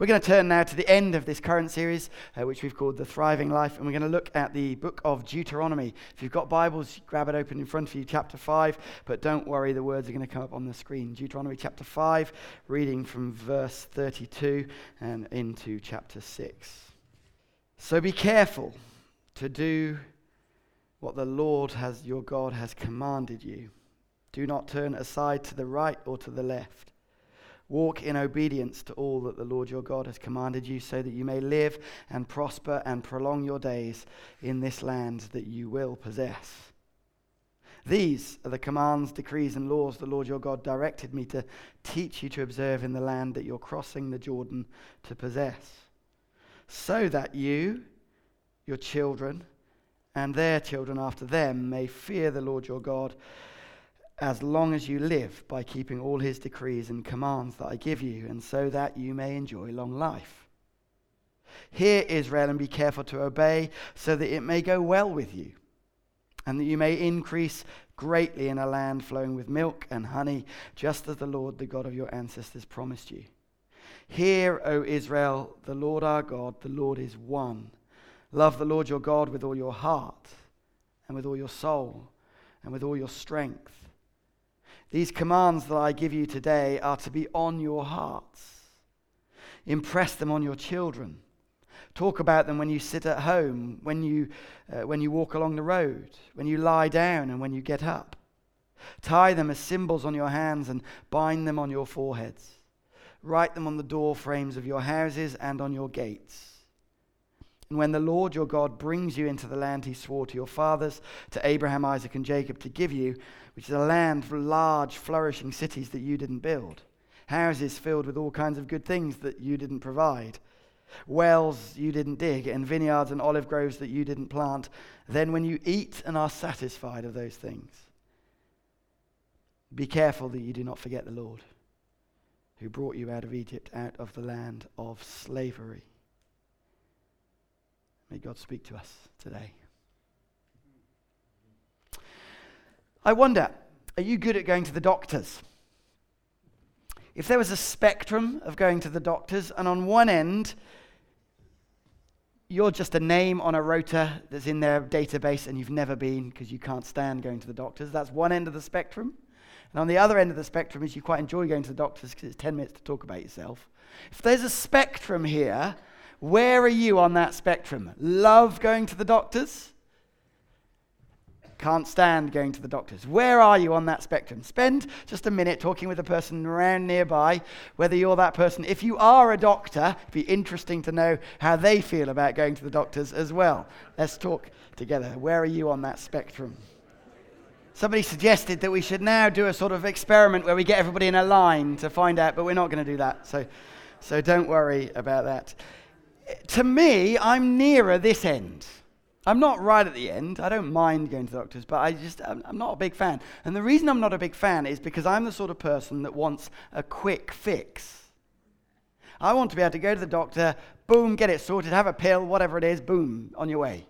We're going to turn now to the end of this current series, uh, which we've called The Thriving Life, and we're going to look at the book of Deuteronomy. If you've got Bibles, grab it open in front of you, chapter 5, but don't worry, the words are going to come up on the screen. Deuteronomy chapter 5, reading from verse 32 and into chapter 6. So be careful to do what the Lord has, your God has commanded you. Do not turn aside to the right or to the left Walk in obedience to all that the Lord your God has commanded you, so that you may live and prosper and prolong your days in this land that you will possess. These are the commands, decrees, and laws the Lord your God directed me to teach you to observe in the land that you're crossing the Jordan to possess, so that you, your children, and their children after them may fear the Lord your God as long as you live by keeping all his decrees and commands that I give you, and so that you may enjoy long life. Hear, Israel, and be careful to obey, so that it may go well with you, and that you may increase greatly in a land flowing with milk and honey, just as the Lord, the God of your ancestors, promised you. Hear, O Israel, the Lord our God, the Lord is one. Love the Lord your God with all your heart, and with all your soul, and with all your strength these commands that I give you today are to be on your hearts. Impress them on your children. Talk about them when you sit at home, when you, uh, when you walk along the road, when you lie down, and when you get up. Tie them as symbols on your hands and bind them on your foreheads. Write them on the door frames of your houses and on your gates. And when the Lord your God brings you into the land he swore to your fathers, to Abraham, Isaac, and Jacob to give you, which is a land for large, flourishing cities that you didn't build, houses filled with all kinds of good things that you didn't provide, wells you didn't dig, and vineyards and olive groves that you didn't plant, then when you eat and are satisfied of those things, be careful that you do not forget the Lord who brought you out of Egypt, out of the land of slavery. May God speak to us today. I wonder, are you good at going to the doctors? If there was a spectrum of going to the doctors, and on one end, you're just a name on a rota that's in their database and you've never been because you can't stand going to the doctors, that's one end of the spectrum. And on the other end of the spectrum is you quite enjoy going to the doctors because it's 10 minutes to talk about yourself. If there's a spectrum here, where are you on that spectrum? Love going to the doctors? Can't stand going to the doctors. Where are you on that spectrum? Spend just a minute talking with a person around nearby, whether you're that person. If you are a doctor, it'd be interesting to know how they feel about going to the doctors as well. Let's talk together. Where are you on that spectrum? Somebody suggested that we should now do a sort of experiment where we get everybody in a line to find out, but we're not going to do that. So, so don't worry about that. To me, I'm nearer this end. I'm not right at the end. I don't mind going to the doctors, but I just, I'm, I'm, not a big fan. And the reason I'm not a big fan is because I'm the sort of person that wants a quick fix. I want to be able to go to the doctor, boom, get it sorted, have a pill, whatever it is, boom, on your way.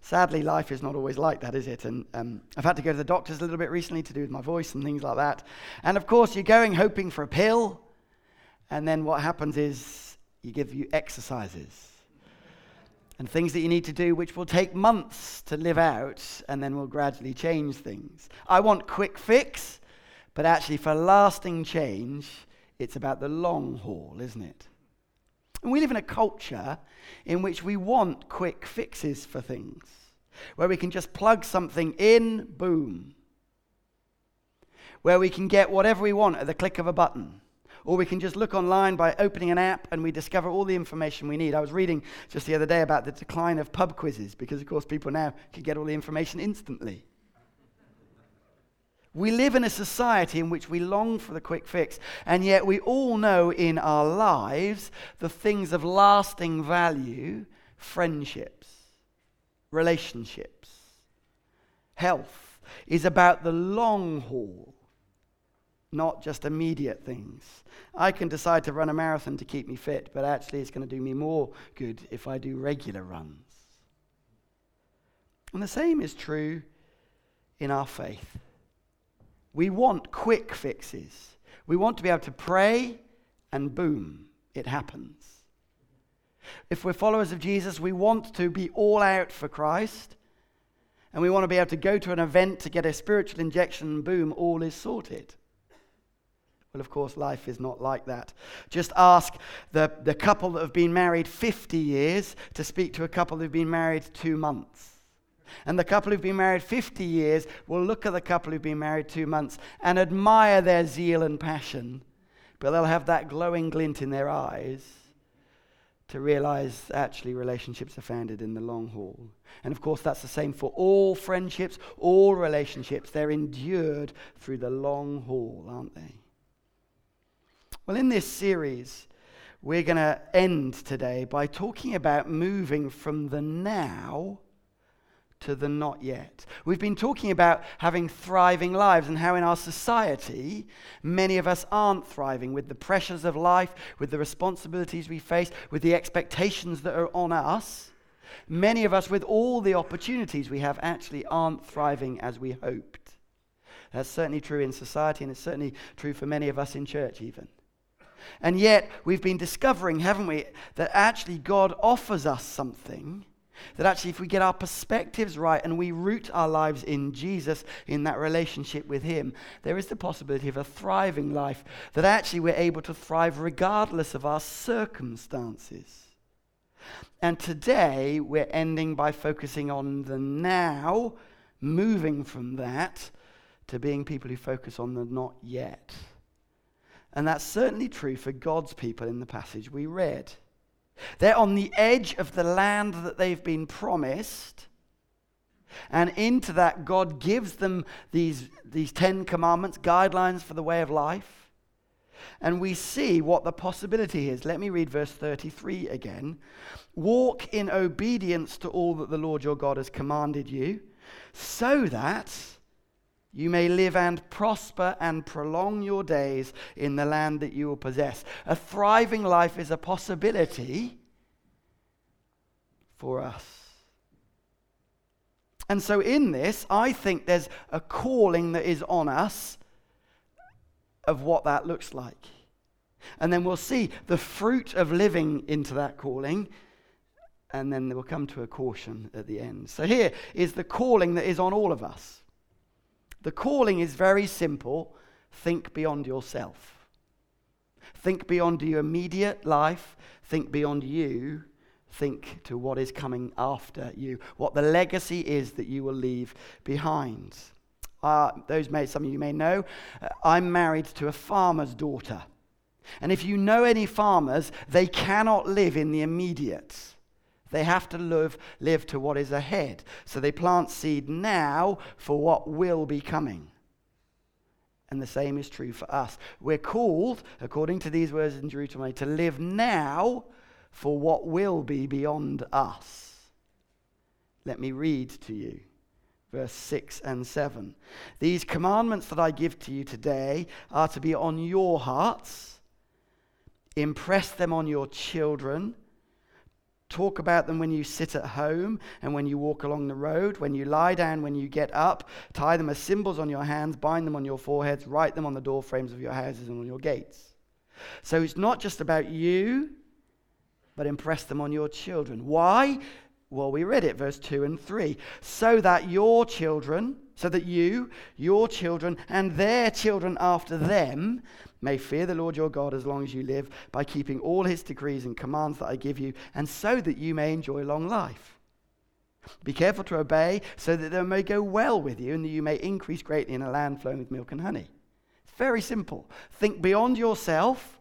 Sadly, life is not always like that, is it? And um, I've had to go to the doctors a little bit recently to do with my voice and things like that. And of course, you're going hoping for a pill, and then what happens is you give you exercises and things that you need to do which will take months to live out and then will gradually change things. I want quick fix, but actually for lasting change, it's about the long haul, isn't it? And we live in a culture in which we want quick fixes for things, where we can just plug something in, boom, where we can get whatever we want at the click of a button. Or we can just look online by opening an app and we discover all the information we need. I was reading just the other day about the decline of pub quizzes because, of course, people now can get all the information instantly. We live in a society in which we long for the quick fix, and yet we all know in our lives the things of lasting value friendships, relationships, health is about the long haul not just immediate things. I can decide to run a marathon to keep me fit, but actually it's going to do me more good if I do regular runs. And the same is true in our faith. We want quick fixes. We want to be able to pray and boom, it happens. If we're followers of Jesus, we want to be all out for Christ. And we want to be able to go to an event to get a spiritual injection, and boom, all is sorted. Of course, life is not like that. Just ask the, the couple that have been married 50 years to speak to a couple who've been married two months. And the couple who've been married 50 years will look at the couple who've been married two months and admire their zeal and passion, but they'll have that glowing glint in their eyes to realize actually relationships are founded in the long haul. And of course, that's the same for all friendships, all relationships. They're endured through the long haul, aren't they? Well, in this series, we're going to end today by talking about moving from the now to the not yet. We've been talking about having thriving lives and how in our society, many of us aren't thriving with the pressures of life, with the responsibilities we face, with the expectations that are on us. Many of us, with all the opportunities we have, actually aren't thriving as we hoped. That's certainly true in society, and it's certainly true for many of us in church, even. And yet, we've been discovering, haven't we, that actually God offers us something that actually, if we get our perspectives right and we root our lives in Jesus, in that relationship with Him, there is the possibility of a thriving life, that actually we're able to thrive regardless of our circumstances. And today, we're ending by focusing on the now, moving from that to being people who focus on the not yet. And that's certainly true for God's people in the passage we read. They're on the edge of the land that they've been promised. And into that, God gives them these, these Ten Commandments, guidelines for the way of life. And we see what the possibility is. Let me read verse 33 again. Walk in obedience to all that the Lord your God has commanded you, so that you may live and prosper and prolong your days in the land that you will possess. A thriving life is a possibility for us. And so, in this, I think there's a calling that is on us of what that looks like. And then we'll see the fruit of living into that calling. And then we'll come to a caution at the end. So, here is the calling that is on all of us. The calling is very simple think beyond yourself. Think beyond your immediate life. Think beyond you. Think to what is coming after you, what the legacy is that you will leave behind. Uh, those may, some of you may know, uh, I'm married to a farmer's daughter. And if you know any farmers, they cannot live in the immediate. They have to live, live to what is ahead. So they plant seed now for what will be coming. And the same is true for us. We're called, according to these words in Deuteronomy, to live now for what will be beyond us. Let me read to you verse 6 and 7. These commandments that I give to you today are to be on your hearts. Impress them on your children Talk about them when you sit at home and when you walk along the road, when you lie down, when you get up. Tie them as symbols on your hands, bind them on your foreheads, write them on the door frames of your houses and on your gates. So it's not just about you, but impress them on your children. Why? Well, we read it, verse 2 and 3. So that your children, so that you, your children, and their children after them may fear the Lord your God as long as you live by keeping all his decrees and commands that I give you, and so that you may enjoy long life. Be careful to obey, so that they may go well with you, and that you may increase greatly in a land flowing with milk and honey. Very simple. Think beyond yourself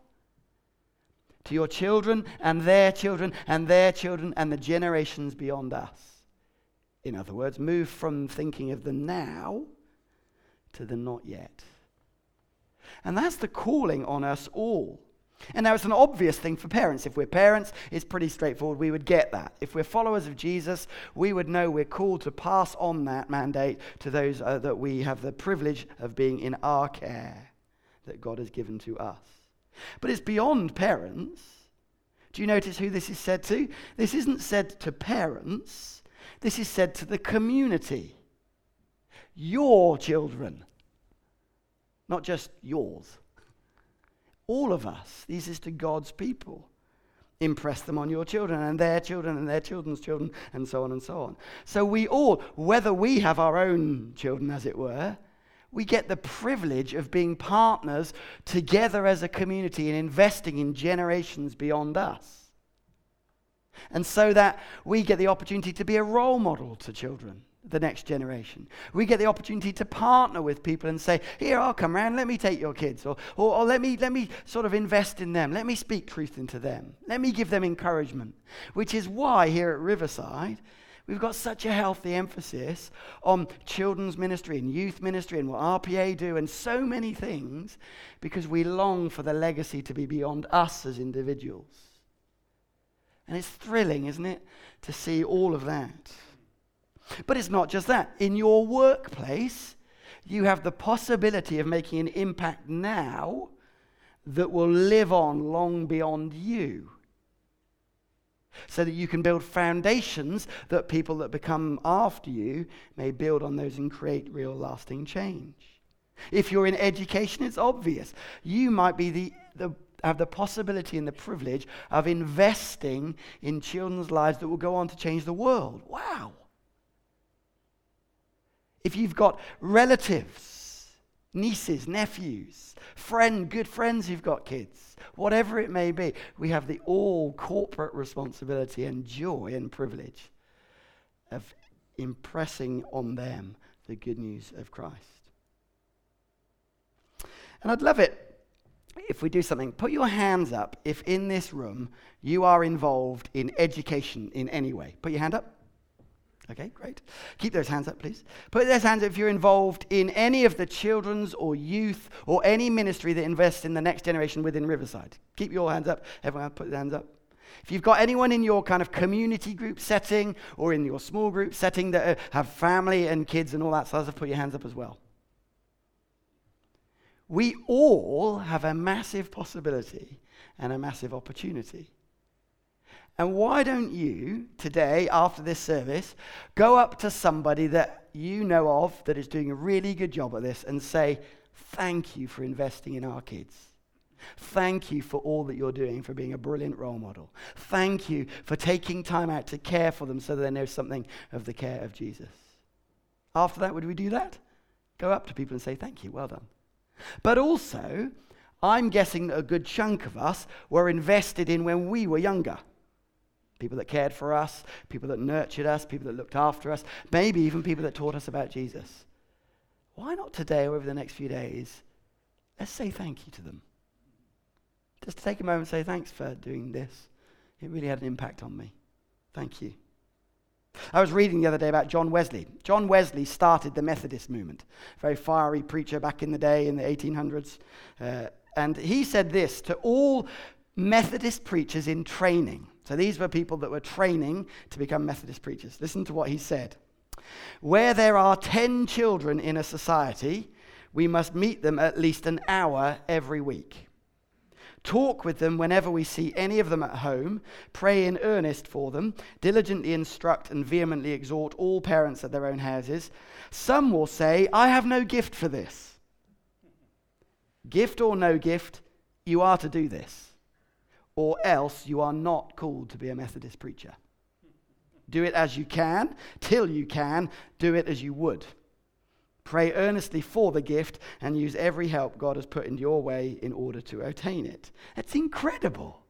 to your children and their children and their children and the generations beyond us. In other words, move from thinking of the now to the not yet. And that's the calling on us all. And now it's an obvious thing for parents. If we're parents, it's pretty straightforward. We would get that. If we're followers of Jesus, we would know we're called to pass on that mandate to those uh, that we have the privilege of being in our care that God has given to us. But it's beyond parents. Do you notice who this is said to? This isn't said to parents, this is said to the community. Your children not just yours. All of us. These is to God's people. Impress them on your children and their children and their children's children, and so on and so on. So we all, whether we have our own children, as it were, we get the privilege of being partners together as a community and investing in generations beyond us. And so that we get the opportunity to be a role model to children, the next generation. We get the opportunity to partner with people and say, Here, I'll come around, let me take your kids, or, or, or let, me, let me sort of invest in them, let me speak truth into them, let me give them encouragement. Which is why here at Riverside, We've got such a healthy emphasis on children's ministry and youth ministry and what RPA do and so many things because we long for the legacy to be beyond us as individuals. And it's thrilling, isn't it, to see all of that. But it's not just that. In your workplace, you have the possibility of making an impact now that will live on long beyond you so that you can build foundations that people that become after you may build on those and create real lasting change. If you're in education, it's obvious. You might be the, the, have the possibility and the privilege of investing in children's lives that will go on to change the world. Wow. If you've got relatives, nieces, nephews, friend, good friends who've got kids, whatever it may be, we have the all corporate responsibility and joy and privilege of impressing on them the good news of Christ. And I'd love it if we do something. Put your hands up if in this room you are involved in education in any way. Put your hand up. Okay, great. Keep those hands up, please. Put those hands up if you're involved in any of the children's or youth or any ministry that invests in the next generation within Riverside. Keep your hands up. Everyone, put their hands up. If you've got anyone in your kind of community group setting or in your small group setting that uh, have family and kids and all that sort of stuff, put your hands up as well. We all have a massive possibility and a massive opportunity. And why don't you, today, after this service, go up to somebody that you know of that is doing a really good job at this and say, Thank you for investing in our kids. Thank you for all that you're doing, for being a brilliant role model. Thank you for taking time out to care for them so they know something of the care of Jesus. After that, would we do that? Go up to people and say, Thank you, well done. But also, I'm guessing that a good chunk of us were invested in when we were younger people that cared for us, people that nurtured us, people that looked after us, maybe even people that taught us about Jesus. Why not today or over the next few days? Let's say thank you to them. Just take a moment and say, thanks for doing this. It really had an impact on me. Thank you. I was reading the other day about John Wesley. John Wesley started the Methodist movement, very fiery preacher back in the day in the 1800s. Uh, and he said this to all Methodist preachers in training. So these were people that were training to become Methodist preachers. Listen to what he said. Where there are 10 children in a society, we must meet them at least an hour every week. Talk with them whenever we see any of them at home, pray in earnest for them, diligently instruct and vehemently exhort all parents at their own houses. Some will say, I have no gift for this. Gift or no gift, you are to do this or else you are not called to be a Methodist preacher. Do it as you can, till you can, do it as you would. Pray earnestly for the gift and use every help God has put in your way in order to attain it. It's incredible.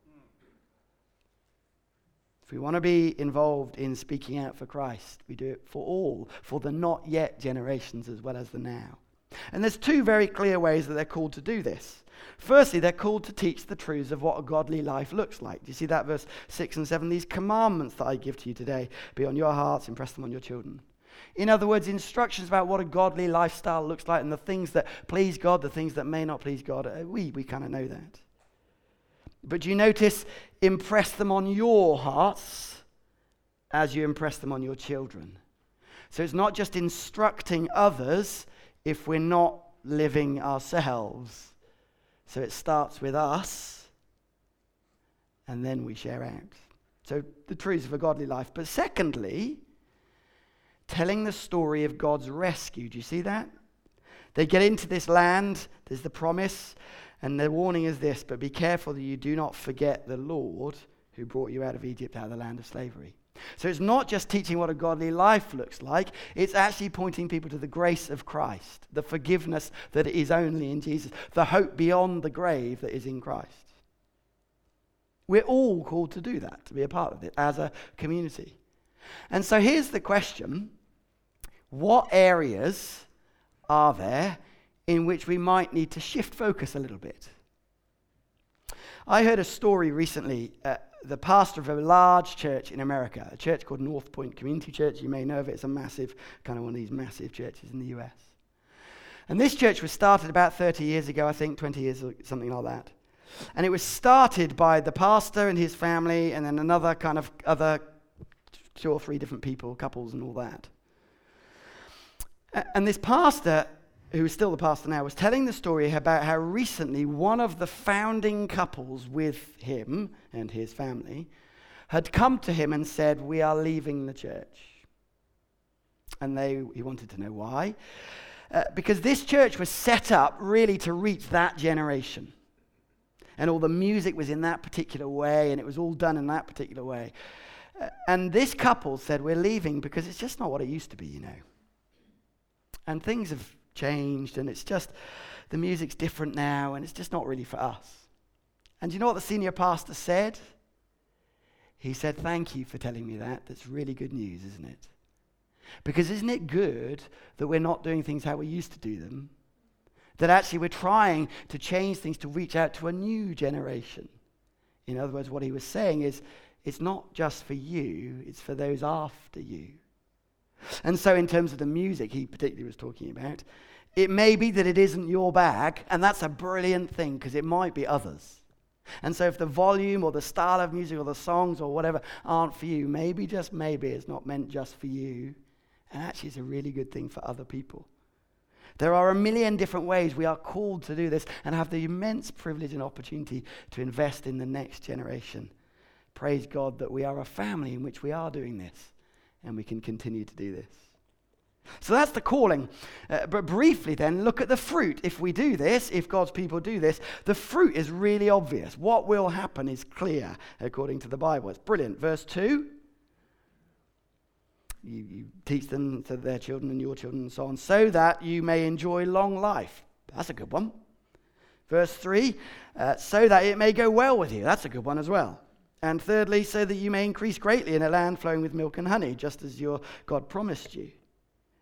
If we want to be involved in speaking out for Christ, we do it for all, for the not yet generations as well as the now. And there's two very clear ways that they're called to do this. Firstly, they're called to teach the truths of what a godly life looks like. Do you see that verse 6 and 7? These commandments that I give to you today be on your hearts, impress them on your children. In other words, instructions about what a godly lifestyle looks like and the things that please God, the things that may not please God. Uh, we, we kind of know that. But do you notice, impress them on your hearts as you impress them on your children. So it's not just instructing others if we're not living ourselves. So it starts with us, and then we share out. So the truths of a godly life. But secondly, telling the story of God's rescue. Do you see that? They get into this land, there's the promise, And the warning is this but be careful that you do not forget the Lord who brought you out of Egypt, out of the land of slavery. So it's not just teaching what a godly life looks like, it's actually pointing people to the grace of Christ, the forgiveness that is only in Jesus, the hope beyond the grave that is in Christ. We're all called to do that, to be a part of it as a community. And so here's the question What areas are there in which we might need to shift focus a little bit? I heard a story recently. Uh, the pastor of a large church in America, a church called North Point Community Church. You may know of it. It's a massive, kind of one of these massive churches in the US. And this church was started about 30 years ago, I think, 20 years, or something like that. And it was started by the pastor and his family, and then another kind of other two or three different people, couples, and all that. And this pastor, who is still the pastor now, was telling the story about how recently one of the founding couples with him and his family had come to him and said, We are leaving the church. And they, he wanted to know why. Uh, because this church was set up really to reach that generation and all the music was in that particular way, and it was all done in that particular way. Uh, and this couple said, We're leaving because it's just not what it used to be, you know. And things have changed, and it's just, the music's different now, and it's just not really for us. And you know what the senior pastor said? He said, Thank you for telling me that. That's really good news, isn't it? Because isn't it good that we're not doing things how we used to do them? That actually we're trying to change things to reach out to a new generation. In other words, what he was saying is it's not just for you, it's for those after you. And so, in terms of the music he particularly was talking about, it may be that it isn't your bag, and that's a brilliant thing because it might be others. And so, if the volume or the style of music or the songs or whatever aren't for you, maybe, just maybe, it's not meant just for you. And actually, it's a really good thing for other people. There are a million different ways we are called to do this and have the immense privilege and opportunity to invest in the next generation. Praise God that we are a family in which we are doing this and we can continue to do this. So that's the calling. Uh, but briefly, then, look at the fruit. If we do this, if God's people do this, the fruit is really obvious. What will happen is clear according to the Bible. It's brilliant. Verse 2 you, you teach them to their children and your children and so on, so that you may enjoy long life. That's a good one. Verse 3, uh, so that it may go well with you. That's a good one as well. And thirdly, so that you may increase greatly in a land flowing with milk and honey, just as your God promised you.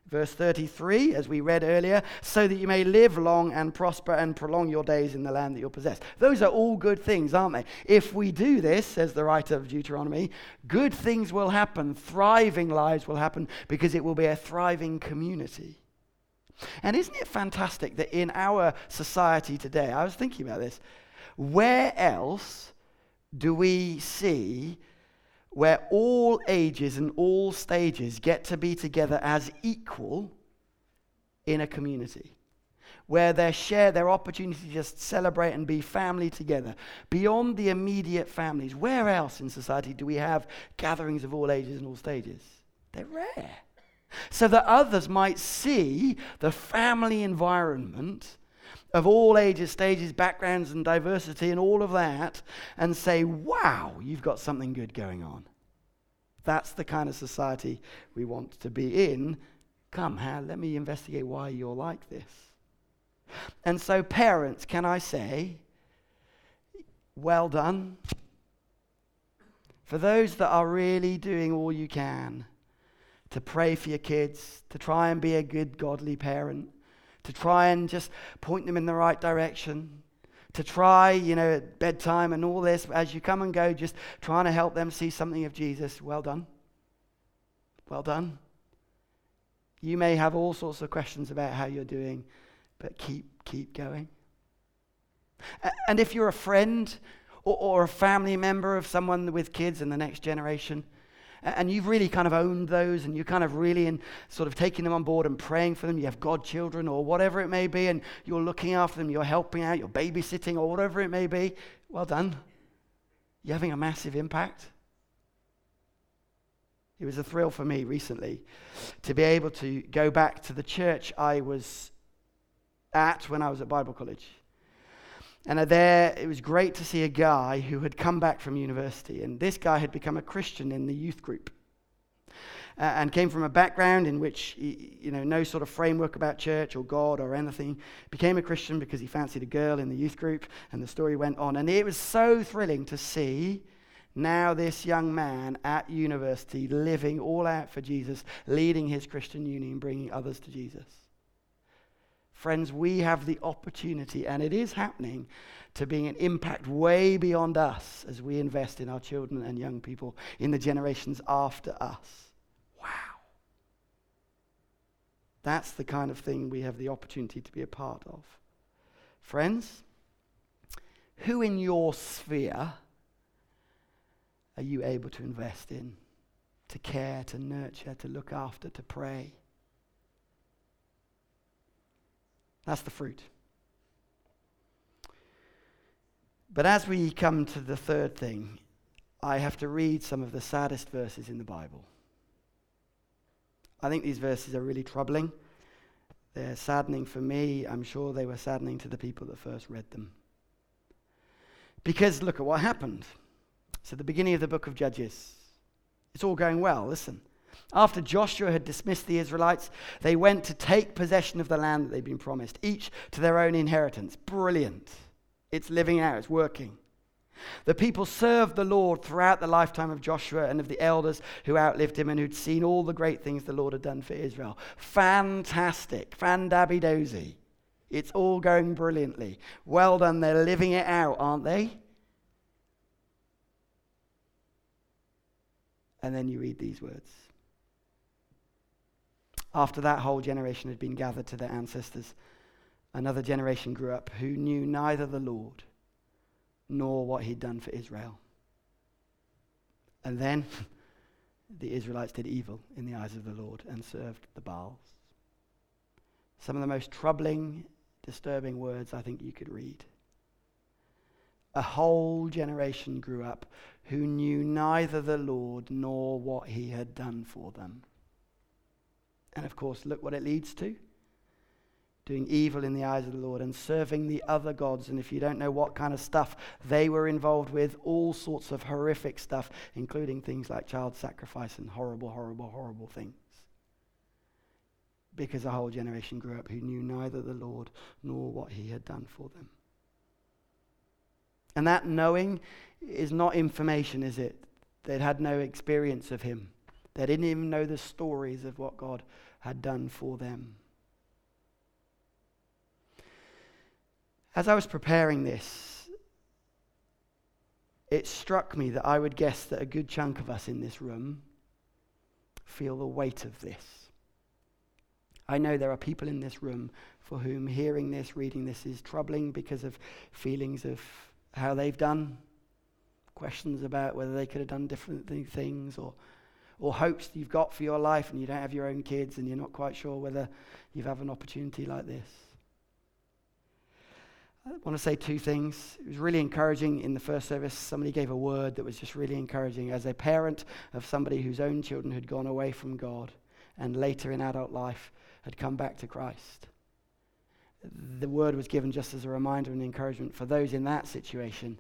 Verse 33, as we read earlier, so that you may live long and prosper and prolong your days in the land that you'll possess. Those are all good things, aren't they? If we do this, says the writer of Deuteronomy, good things will happen, thriving lives will happen, because it will be a thriving community. And isn't it fantastic that in our society today, I was thinking about this, where else do we see where all ages and all stages get to be together as equal in a community. Where they share their opportunity to just celebrate and be family together. Beyond the immediate families, where else in society do we have gatherings of all ages and all stages? They're rare. So that others might see the family environment of all ages, stages, backgrounds, and diversity, and all of that, and say, wow, you've got something good going on. That's the kind of society we want to be in. Come, Hal, let me investigate why you're like this. And so, parents, can I say, well done. For those that are really doing all you can to pray for your kids, to try and be a good, godly parent, to try and just point them in the right direction, to try, you know, at bedtime and all this, as you come and go, just trying to help them see something of Jesus. Well done. Well done. You may have all sorts of questions about how you're doing, but keep, keep going. And if you're a friend or, or a family member of someone with kids in the next generation, and you've really kind of owned those and you're kind of really in sort of taking them on board and praying for them. You have godchildren or whatever it may be, and you're looking after them, you're helping out, you're babysitting or whatever it may be. Well done. You're having a massive impact. It was a thrill for me recently to be able to go back to the church I was at when I was at Bible college. And there, it was great to see a guy who had come back from university. And this guy had become a Christian in the youth group. Uh, and came from a background in which, he, you know, no sort of framework about church or God or anything. Became a Christian because he fancied a girl in the youth group. And the story went on. And it was so thrilling to see now this young man at university living all out for Jesus, leading his Christian union, bringing others to Jesus. Friends, we have the opportunity, and it is happening, to be an impact way beyond us as we invest in our children and young people in the generations after us. Wow. That's the kind of thing we have the opportunity to be a part of. Friends, who in your sphere are you able to invest in, to care, to nurture, to look after, to pray? That's the fruit. But as we come to the third thing, I have to read some of the saddest verses in the Bible. I think these verses are really troubling. They're saddening for me. I'm sure they were saddening to the people that first read them. Because look at what happened. At the beginning of the book of Judges. It's all going well. Listen. After Joshua had dismissed the Israelites, they went to take possession of the land that they'd been promised, each to their own inheritance. Brilliant. It's living out, it's working. The people served the Lord throughout the lifetime of Joshua and of the elders who outlived him and who'd seen all the great things the Lord had done for Israel. Fantastic. Fandabby dozy. It's all going brilliantly. Well done. They're living it out, aren't they? And then you read these words. After that whole generation had been gathered to their ancestors, another generation grew up who knew neither the Lord nor what he'd done for Israel. And then the Israelites did evil in the eyes of the Lord and served the Baals. Some of the most troubling, disturbing words I think you could read. A whole generation grew up who knew neither the Lord nor what he had done for them. And of course, look what it leads to doing evil in the eyes of the Lord and serving the other gods. And if you don't know what kind of stuff they were involved with, all sorts of horrific stuff, including things like child sacrifice and horrible, horrible, horrible things. Because a whole generation grew up who knew neither the Lord nor what he had done for them. And that knowing is not information, is it? They'd had no experience of him. They didn't even know the stories of what God had done for them. As I was preparing this, it struck me that I would guess that a good chunk of us in this room feel the weight of this. I know there are people in this room for whom hearing this, reading this is troubling because of feelings of how they've done, questions about whether they could have done different things, or, or hopes you've got for your life and you don't have your own kids and you're not quite sure whether you have had an opportunity like this. I want to say two things. It was really encouraging in the first service. Somebody gave a word that was just really encouraging. As a parent of somebody whose own children had gone away from God and later in adult life had come back to Christ the word was given just as a reminder and encouragement for those in that situation.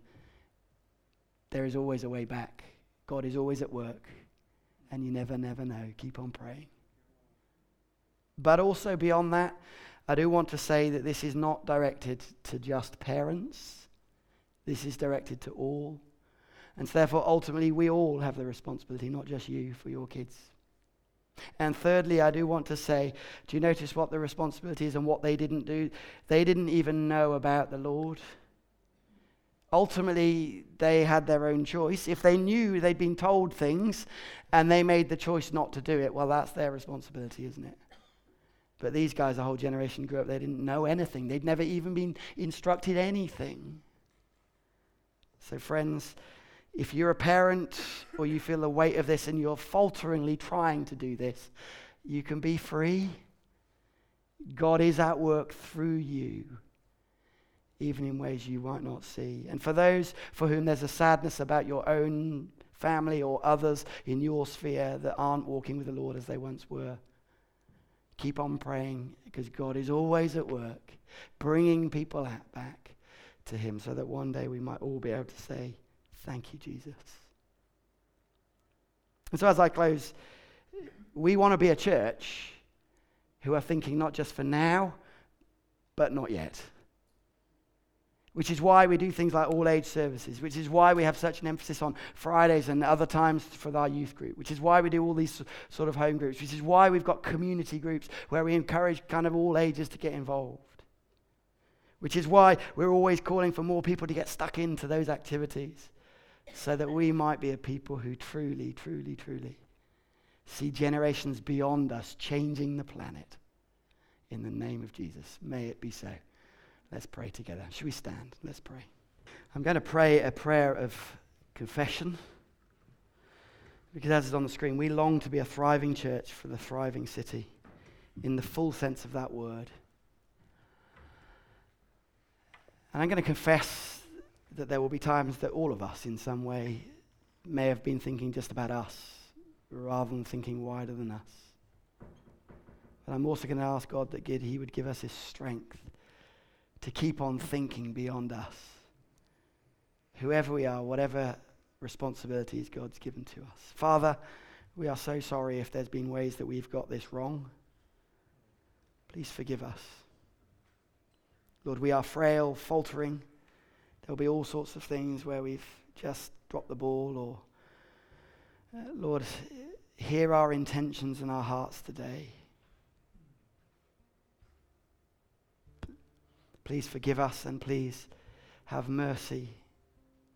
There is always a way back. God is always at work, and you never, never know. Keep on praying. But also beyond that, I do want to say that this is not directed to just parents, this is directed to all. And so, therefore, ultimately, we all have the responsibility, not just you, for your kids. And thirdly, I do want to say do you notice what the responsibility is and what they didn't do? They didn't even know about the Lord. Ultimately, they had their own choice. If they knew they'd been told things and they made the choice not to do it, well, that's their responsibility, isn't it? But these guys, a whole generation grew up, they didn't know anything. They'd never even been instructed anything. So, friends, if you're a parent or you feel the weight of this and you're falteringly trying to do this, you can be free. God is at work through you, even in ways you might not see. And for those for whom there's a sadness about your own family or others in your sphere that aren't walking with the Lord as they once were, keep on praying because God is always at work, bringing people back to Him so that one day we might all be able to say, Thank you, Jesus. And so, as I close, we want to be a church who are thinking not just for now, but not yet. Which is why we do things like all age services, which is why we have such an emphasis on Fridays and other times for our youth group, which is why we do all these sort of home groups, which is why we've got community groups where we encourage kind of all ages to get involved. Which is why we're always calling for more people to get stuck into those activities so that we might be a people who truly, truly, truly see generations beyond us changing the planet. In the name of Jesus, may it be so. Let's pray together. Should we stand? Let's pray. I'm going to pray a prayer of confession. Because as is on the screen, we long to be a thriving church for the thriving city in the full sense of that word. And I'm going to confess that there will be times that all of us, in some way, may have been thinking just about us rather than thinking wider than us. But I'm also going to ask God that He would give us His strength to keep on thinking beyond us. Whoever we are, whatever responsibilities God's given to us. Father, we are so sorry if there's been ways that we've got this wrong. Please forgive us. Lord, we are frail, faltering. There'll be all sorts of things where we've just dropped the ball or uh, Lord, hear our intentions and our hearts today. Please forgive us and please have mercy,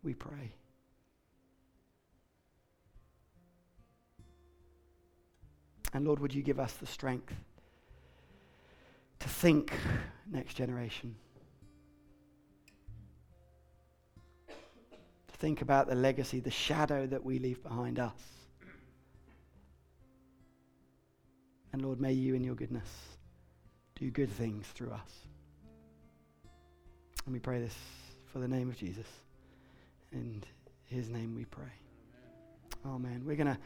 we pray. And Lord, would you give us the strength to think next generation? To think about the legacy, the shadow that we leave behind us. And Lord, may you in your goodness do good things through us. And we pray this for the name of Jesus. In his name we pray. Amen. We're going to